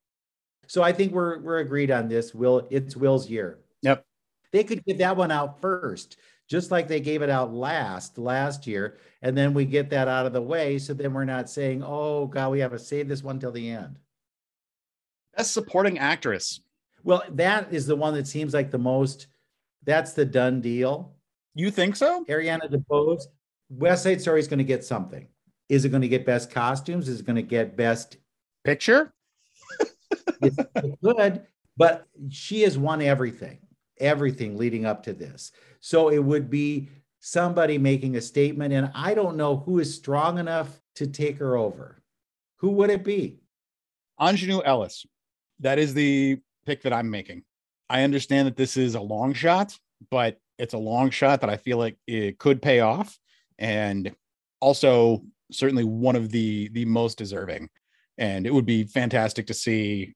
So I think we're we're agreed on this. Will it's Will's year. Yep. They could give that one out first, just like they gave it out last last year, and then we get that out of the way. So then we're not saying, "Oh God, we have to save this one till the end." Best supporting actress. Well, that is the one that seems like the most. That's the done deal. You think so? Ariana DeBose. West Side Story is going to get something. Is it going to get best costumes? Is it going to get best Picture? it's good, but she has won everything, everything leading up to this. So it would be somebody making a statement, and I don't know who is strong enough to take her over. Who would it be? Aunjanue Ellis. That is the pick that I'm making. I understand that this is a long shot, but it's a long shot that I feel like it could pay off. And also certainly one of the the most deserving. And it would be fantastic to see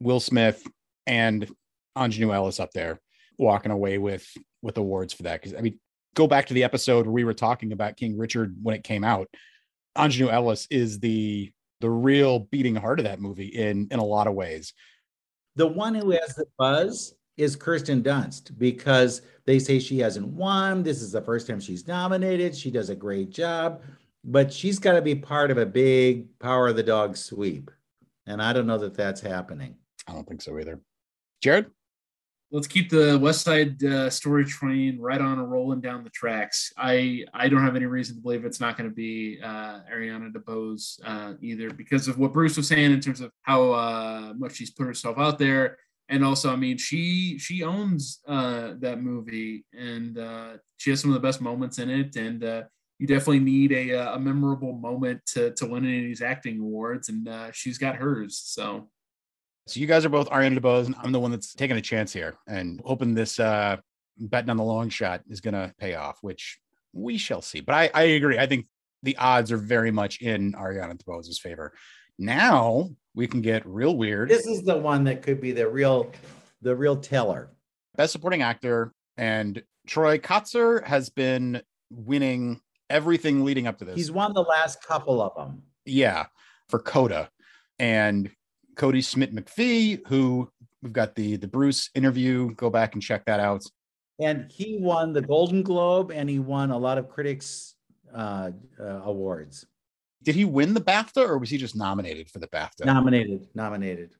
Will Smith and Aunjanue Ellis up there walking away with with awards for that. Because I mean, go back to the episode where we were talking about King Richard when it came out. Aunjanue Ellis is the the real beating heart of that movie in in a lot of ways. The one who has the buzz is Kirsten Dunst because they say she hasn't won. This is the first time she's nominated. She does a great job, but she's got to be part of a big power of the dog sweep. And I don't know that that's happening. I don't think so either. Jared? Let's keep the West Side uh, Story train right on and rolling down the tracks. I I don't have any reason to believe it's not going to be uh, Ariana DeBose uh, either because of what Bruce was saying in terms of how uh, much she's put herself out there, and also I mean she she owns uh, that movie and uh, she has some of the best moments in it, and you definitely need a, a memorable moment to to win any of these acting awards, and she's got hers. So so you guys are both Ariana DeBose, and I'm the one that's taking a chance here and hoping this uh, betting on the long shot is going to pay off, which we shall see. But I, I agree. I think the odds are very much in Ariana DeBose's favor. Now we can get real weird. This is the one that could be the real, the real teller. Best supporting actor and Troy Kotsur has been winning everything leading up to this. He's won the last couple of them. Yeah, for Coda. And Kodi Smit-McPhee, who we've got the the Bruce interview. Go back and check that out. And he won the Golden Globe, and he won a lot of critics uh, uh, awards. Did he win the BAFTA, or was he just nominated for the BAFTA? Nominated, nominated.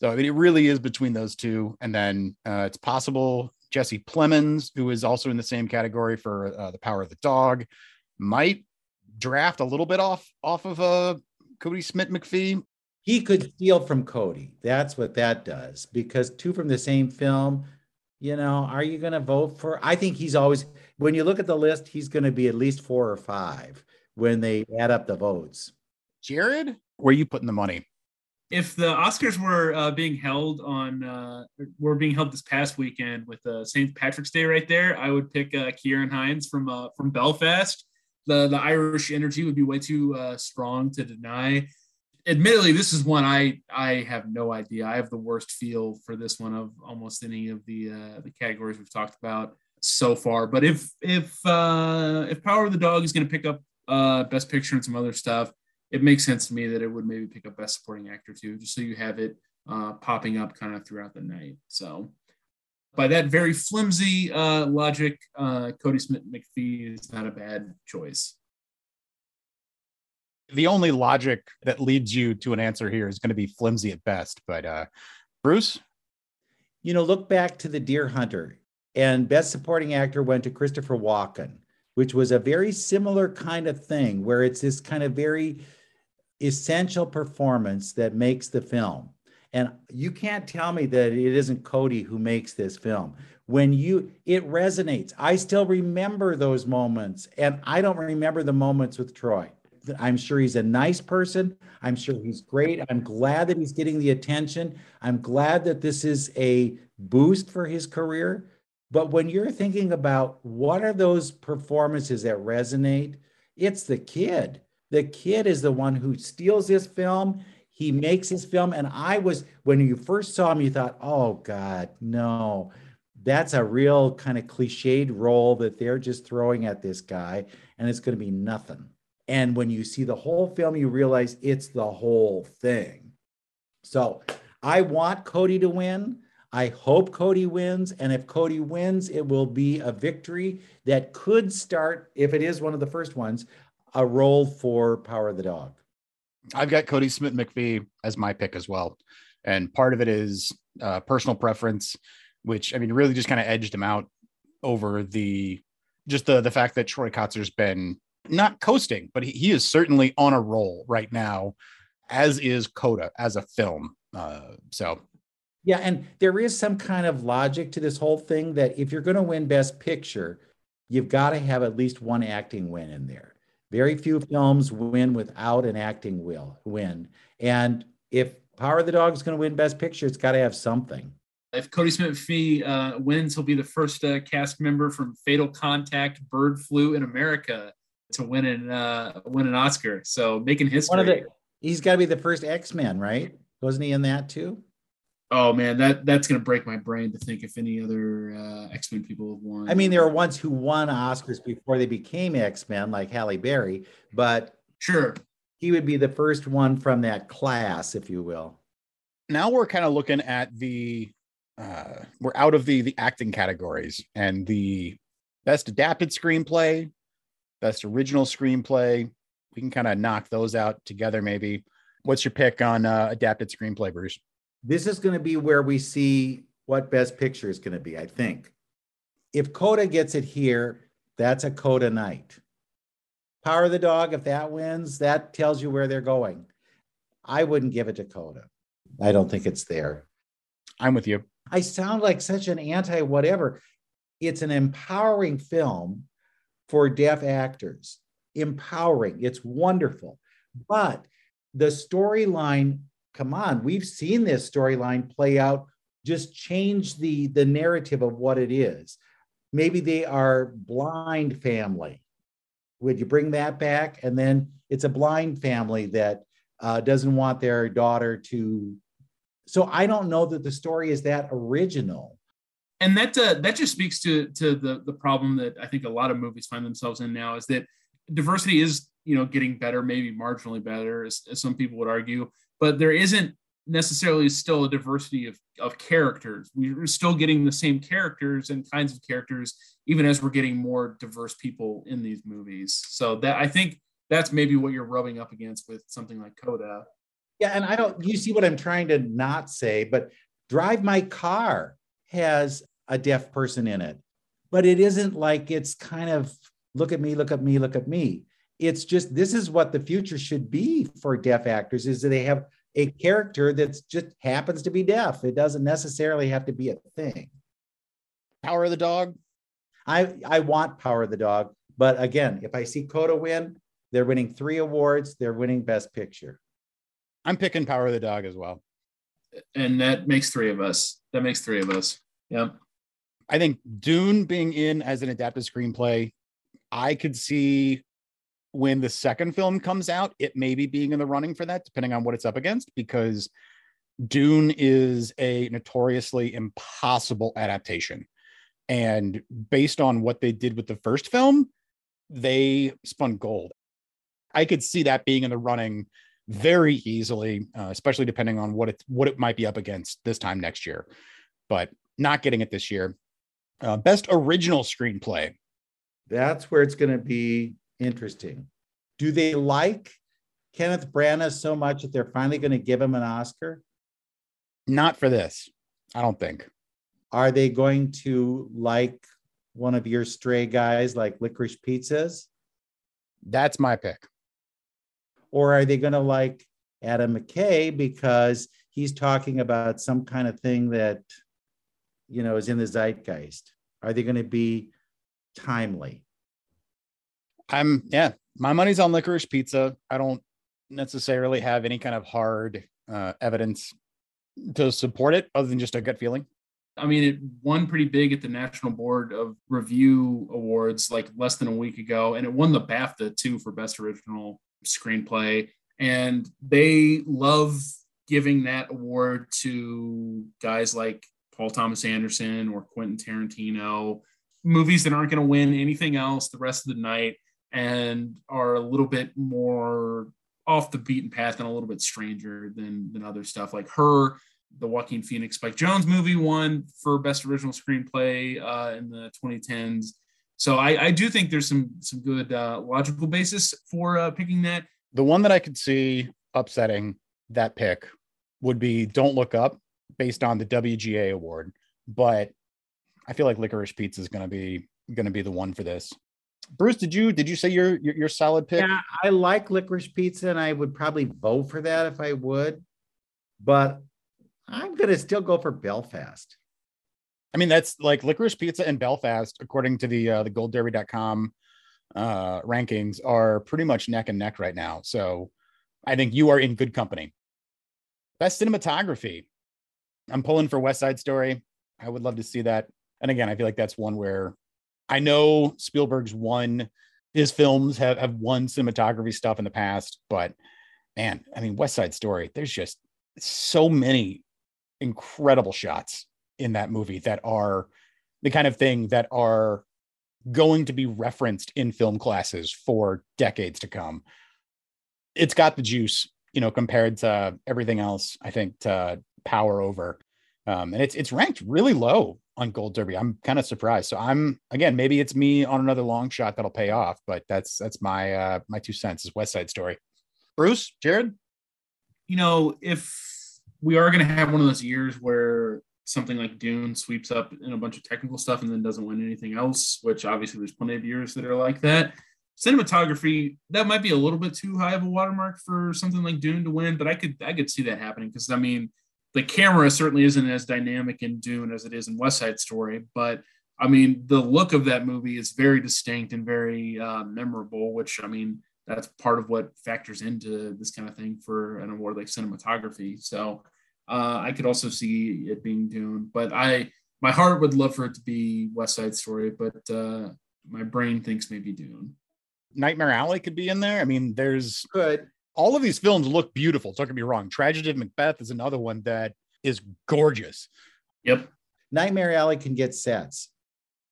So I mean, it really is between those two, and then uh, it's possible Jesse Plemons, who is also in the same category for uh, the Power of the Dog, might draft a little bit off off of uh, Kodi Smit-McPhee. He could steal from Kodi. That's what that does because two from the same film. You know, are you going to vote for? I think he's always when you look at the list, he's going to be at least four or five when they add up the votes. Jared, where are you putting the money? If the Oscars were uh, being held on, uh, were being held this past weekend with uh, St. Patrick's Day right there, I would pick uh, Ciarán Hinds from uh, from Belfast. The the Irish energy would be way too uh, strong to deny. Admittedly, this is one I I have no idea. I have the worst feel for this one of almost any of the uh, the categories we've talked about so far. But if if uh, if Power of the Dog is going to pick up uh, Best Picture and some other stuff, it makes sense to me that it would maybe pick up Best Supporting Actor too, just so you have it uh, popping up kind of throughout the night. So by that very flimsy uh, logic, uh, Kodi Smit-McPhee is not a bad choice. The only logic that leads you to an answer here is going to be flimsy at best. But uh, Bruce, you know, look back to the Deer Hunter, and Best Supporting Actor went to Christopher Walken, which was a very similar kind of thing, where it's this kind of very essential performance that makes the film. And you can't tell me that it isn't Kodi who makes this film. When you, it resonates. I still remember those moments, and I don't remember the moments with Troy. I'm sure he's a nice person. I'm sure he's great. I'm glad that he's getting the attention. I'm glad that this is a boost for his career. But when you're thinking about what are those performances that resonate, it's the kid. The kid is the one who steals this film. He makes his film. And I was, when you first saw him, you thought, oh God, no, that's a real kind of cliched role that they're just throwing at this guy, and it's going to be nothing. And when you see the whole film, you realize it's the whole thing. So I want Kodi to win. I hope Kodi wins. And if Kodi wins, it will be a victory that could start, if it is one of the first ones, a role for Power of the Dog. I've got Kodi Smit-McPhee as my pick as well. And part of it is uh, personal preference, which I mean, really just kind of edged him out over the just the the fact that Troy Kotsur's been not coasting, but he, he is certainly on a roll right now, as is Coda as a film. Uh, so yeah, and there is some kind of logic to this whole thing that if you're going to win Best Picture, you've got to have at least one acting win in there. Very few films win without an acting will win. And if Power of the Dog is going to win Best Picture, it's got to have something. If Kodi Smit-McPhee uh, wins, he'll be the first uh, cast member from Fatal Contact, Bird Flu in America to win an uh, win an Oscar. So making history. One of the, he's got to be the first X Men, right? Wasn't he in that too? Oh man, that that's gonna break my brain to think if any other uh, X Men people have won. I mean, there are ones who won Oscars before they became X Men, like Halle Berry, but sure, he would be the first one from that class, if you will. Now we're kind of looking at the uh, we're out of the the acting categories and the best adapted screenplay, best original screenplay. We can kind of knock those out together, maybe. What's your pick on uh, adapted screenplay, Bruce? this is going to be where we see what best picture is going to be, I think. If Coda gets it here, that's a Coda night. Power of the Dog, if that wins, that tells you where they're going. I wouldn't give it to Coda. I don't think it's there. I'm with you. I sound like such an anti whatever. It's an empowering film for deaf actors. Empowering. It's wonderful. But the storyline come on, we've seen this storyline play out. Just change the the narrative of what it is. Maybe they are blind family. Would you bring that back? And then it's a blind family that uh, doesn't want their daughter to. So I don't know that the story is that original. And that uh, that just speaks to to the the problem that I think a lot of movies find themselves in now is that diversity is you know getting better, maybe marginally better, as, as some people would argue but there isn't necessarily still a diversity of, of characters. We're still getting the same characters and kinds of characters, even as we're getting more diverse people in these movies. So that I think that's maybe what you're rubbing up against with something like Coda. Yeah, and I don't you see what I'm trying to not say, but Drive My Car has a deaf person in it. But it isn't like it's kind of look at me, look at me, look at me. It's just this is what the future should be for deaf actors is that they have a character that just happens to be deaf. It doesn't necessarily have to be a thing. Power of the dog. I I want Power of the Dog, but again, if I see Coda win, they're winning three awards. They're winning Best Picture. I'm picking Power of the Dog as well. And that makes three of us. That makes three of us. Yep. I think Dune being in as an adapted screenplay, I could see when the second film comes out, it maybe being in the running for that, depending on what it's up against, because Dune is a notoriously impossible adaptation. And based on what they did with the first film, they spun gold. I could see that being in the running very easily, uh, especially depending on what it what it might be up against this time next year. But not getting it this year. Uh, best original screenplay. That's where it's going to be interesting. Do they like Kenneth Branagh so much that they're finally going to give him an Oscar? Not for this, I don't think. Are they going to like one of your stray guys like Licorice Pizzas? That's my pick. Or are they going to like Adam McKay because he's talking about some kind of thing that, you know, is in the zeitgeist? Are they going to be timely? I'm, yeah, my money's on licorice pizza. I don't necessarily have any kind of hard uh, evidence to support it other than just a gut feeling. I mean, it won pretty big at the National Board of Review Awards like less than a week ago, and it won the BAFTA too for Best Original Screenplay. And they love giving that award to guys like Paul Thomas Anderson or Quentin Tarantino, movies that aren't going to win anything else the rest of the night and are a little bit more off the beaten path and a little bit stranger than than other stuff like her the Joaquin Phoenix Spike Jonze movie won for best original screenplay uh, in the 2010s. So I, I, do think there's some some good uh, logical basis for uh, picking that. The one that I could see upsetting that pick would be Don't Look Up, based on the WGA award. But I feel like Licorice Pizza is going to be going to be the one for this. Bruce, did you did you say your, your your solid pick? Yeah, I like Licorice Pizza, and I would probably vote for that if I would. But I'm going to still go for Belfast. I mean, that's like licorice pizza and Belfast, according to the uh, the goldderby.com uh, rankings, are pretty much neck and neck right now. So I think you are in good company. Best cinematography. I'm pulling for West Side Story. I would love to see that. And again, I feel like that's one where I know Spielberg's won his films have, have won cinematography stuff in the past, but man, I mean, West Side Story, there's just so many incredible shots in that movie that are the kind of thing that are going to be referenced in film classes for decades to come. It's got the juice, you know, compared to everything else, I think, to power over. Um, and it's it's ranked really low on Gold Derby. I'm kind of surprised. So I'm again, maybe it's me on another long shot that'll pay off, but that's that's my uh my two cents is West Side Story. Bruce, Jared? You know, if we are going to have one of those years where something like Dune sweeps up in a bunch of technical stuff and then doesn't win anything else, which obviously there's plenty of years that are like that. Cinematography, that might be a little bit too high of a watermark for something like Dune to win, but I could I could see that happening because I mean the camera certainly isn't as dynamic in Dune as it is in West Side Story, but I mean the look of that movie is very distinct and very uh, memorable, which I mean that's part of what factors into this kind of thing for an award like cinematography. So uh, I could also see it being Dune, but I my heart would love for it to be West Side Story, but uh, my brain thinks maybe Dune. Nightmare Alley could be in there. I mean, there's good. All of these films look beautiful. Don't get me wrong. Tragedy of Macbeth is another one that is gorgeous. Yep. Nightmare Alley can get sets.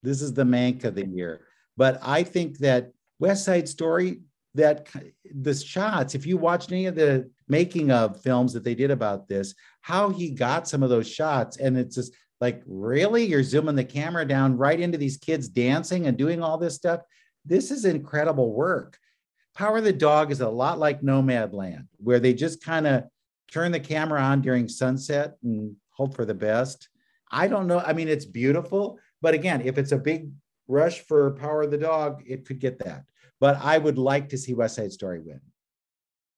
This is the Mank of the year. But I think that West Side Story, that the shots, if you watched any of the making of films that they did about this, how he got some of those shots. And it's just like, really? You're zooming the camera down right into these kids dancing and doing all this stuff. This is incredible work. Power of the Dog is a lot like Nomadland, where they just kind of turn the camera on during sunset and hope for the best. I don't know. I mean, it's beautiful, but again, if it's a big rush for Power of the Dog, it could get that. But I would like to see West Side Story win.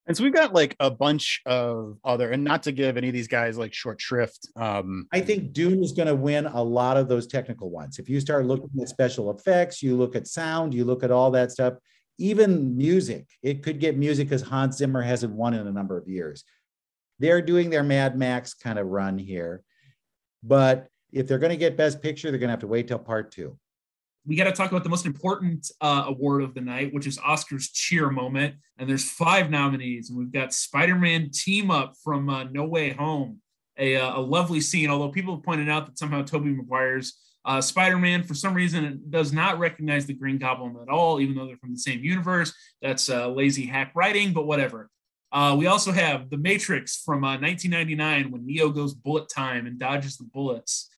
And so we've got like a bunch of other, and not to give any of these guys like short shrift. Um, I think Dune is going to win a lot of those technical ones. If you start looking at special effects, you look at sound, you look at all that stuff, even music, it could get music because Hans Zimmer hasn't won in a number of years. They're doing their Mad Max kind of run here. But if they're going to get Best Picture, they're going to have to wait till part two we got to talk about the most important uh, award of the night, which is Oscar's cheer moment. And there's five nominees, and we've got Spider-Man team up from uh, No Way Home, a, uh, a lovely scene. Although people have pointed out that somehow Tobey Maguire's uh, Spider-Man, for some reason, does not recognize the Green Goblin at all, even though they're from the same universe. That's uh, lazy hack writing, but whatever. Uh, we also have The Matrix from 1999 when Neo goes bullet time and dodges the bullets.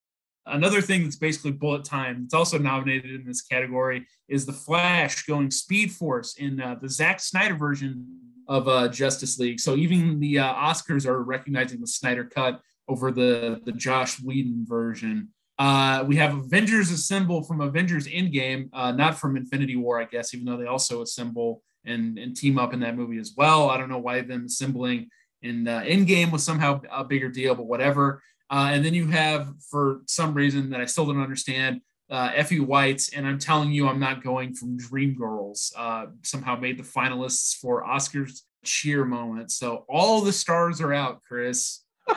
Another thing that's basically bullet time, it's also nominated in this category, is The Flash going Speed Force in uh, the Zack Snyder version of uh, Justice League. So even the uh, Oscars are recognizing the Snyder cut over the, the Joss Whedon version. Uh, we have Avengers Assemble from Avengers Endgame, uh, not from Infinity War, I guess, even though they also assemble and, and team up in that movie as well. I don't know why them assembling in uh, Endgame was somehow a bigger deal, but whatever. Uh, and then you have, for some reason that I still don't understand, uh, Effie White, and I'm telling you, I'm not going from Dreamgirls. Uh, somehow made the finalists for Oscars cheer moment. So all the stars are out, Chris.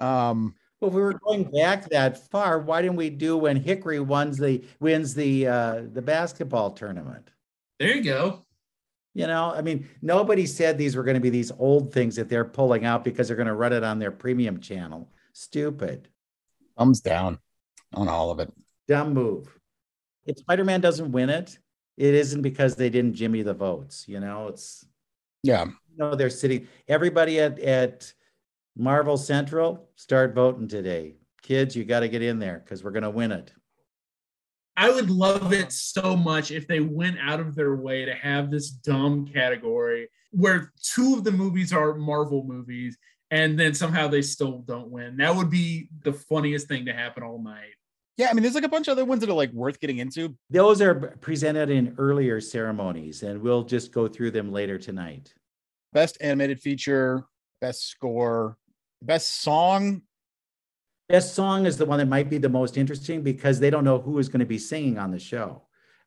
um. Well, if we were going back that far, why didn't we do when Hickory wins the wins the uh, the basketball tournament? There you go. You know, I mean, nobody said these were going to be these old things that they're pulling out because they're going to run it on their premium channel. Stupid. Thumbs down on all of it. Dumb move. If Spider Man doesn't win it, it isn't because they didn't jimmy the votes. You know, it's yeah. You know, they're sitting. Everybody at at Marvel Central, start voting today. Kids, you got to get in there because we're going to win it. I would love it so much if they went out of their way to have this dumb category where two of the movies are Marvel movies and then somehow they still don't win. That would be the funniest thing to happen all night. Yeah, I mean, there's like a bunch of other ones that are like worth getting into. Those are presented in earlier ceremonies, and we'll just go through them later tonight. Best animated feature, best score, best song. Best song is the one that might be the most interesting because they don't know who is going to be singing on the show.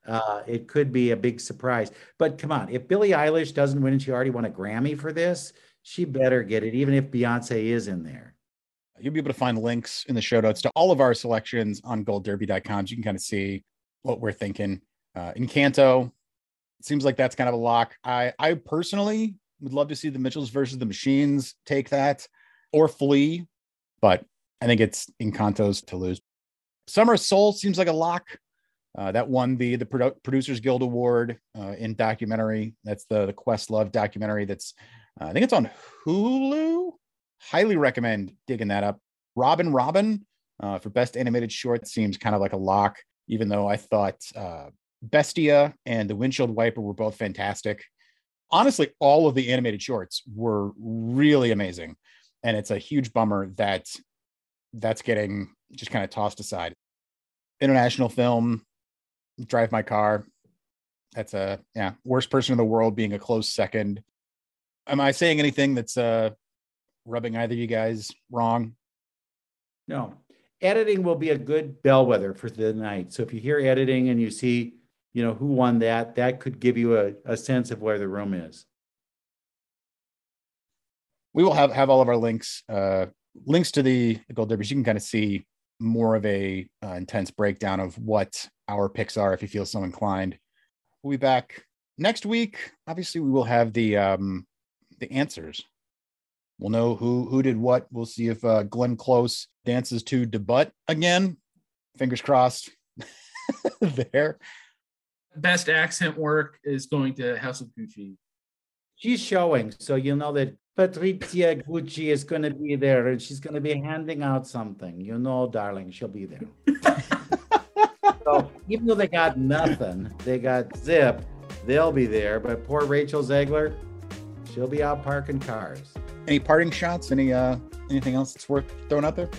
Uh, it could be a big surprise. But come on, if Billie Eilish doesn't win and she already won a Grammy for this, she better get it, even if Beyonce is in there. You'll be able to find links in the show notes to all of our selections on goldderby.com. So you can kind of see what we're thinking. Uh, Encanto, it seems like that's kind of a lock. I, I personally would love to see the Mitchells versus the Machines take that or Flee, but I think it's Encanto's to lose. Summer Soul seems like a lock. Uh, that won the the Produ- Producers Guild Award uh, in documentary. That's the the Questlove documentary. That's uh, I think it's on Hulu. Highly recommend digging that up. Robin Robin uh, for best animated short seems kind of like a lock. Even though I thought uh, Bestia and the Windshield Wiper were both fantastic. Honestly, all of the animated shorts were really amazing, and it's a huge bummer that that's getting just kind of tossed aside. International film, Drive My Car. That's a yeah, worst person in the world being a close second. Am I saying anything that's uh rubbing either you guys wrong? No. Editing will be a good bellwether for the night. So if you hear editing and you see, you know, who won that, that could give you a, a sense of where the room is. We will have have all of our links uh links to the, gold derbies, you can kind of see more of a uh, intense breakdown of what our picks are if you feel so inclined. We'll be back next week. Obviously, we will have the um, the answers. We'll know who who did what. We'll see if uh, Glenn Close dances to Da Butt again. Fingers crossed. there. Best accent work is going to House of Gucci. She's showing, so you know that Patrizia Gucci is going to be there and she's going to be handing out something. You know, darling, she'll be there. so even though they got nothing, they got zip, they'll be there. But poor Rachel Zegler, she'll be out parking cars. Any parting shots? Any uh anything else that's worth throwing out there?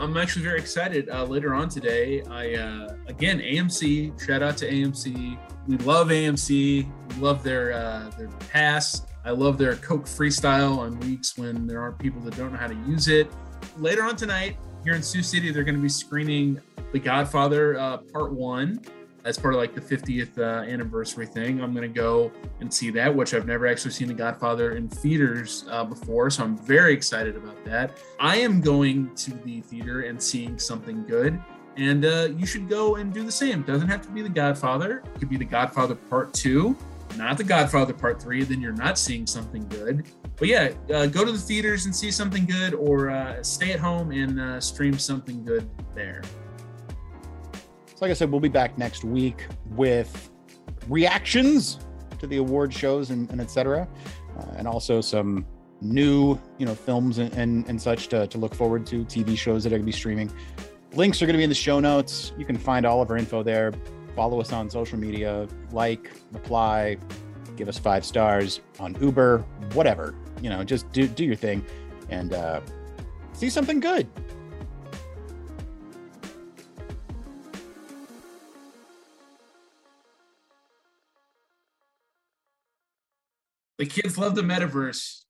I'm actually very excited. Uh, later on today, I uh, again AMC. Shout out to AMC. We love AMC. We love their uh, their pass. I love their Coke freestyle on weeks when there are people that don't know how to use it. Later on tonight, here in Sioux City, they're going to be screening The Godfather uh, Part One as part of like the 50th uh, anniversary thing. I'm going to go and see that, which I've never actually seen The Godfather in theaters uh, before. So I'm very excited about that. I am going to the theater and seeing something good. And uh, you should go and do the same. It Doesn't have to be The Godfather. It could be The Godfather Part 2, not The Godfather Part 3. Then you're not seeing something good. But yeah, uh, go to the theaters and see something good, or uh, stay at home and uh, stream something good there. So, like I said, we'll be back next week with reactions to the award shows and, and etc. Uh, and also some new, you know, films and, and, and such to, to look forward to, TV shows that are going to be streaming. Links are going to be in the show notes. You can find all of our info there. Follow us on social media, like, reply, give us five stars on Uber, whatever. You know, just do do your thing and uh, see something good. The kids love the metaverse.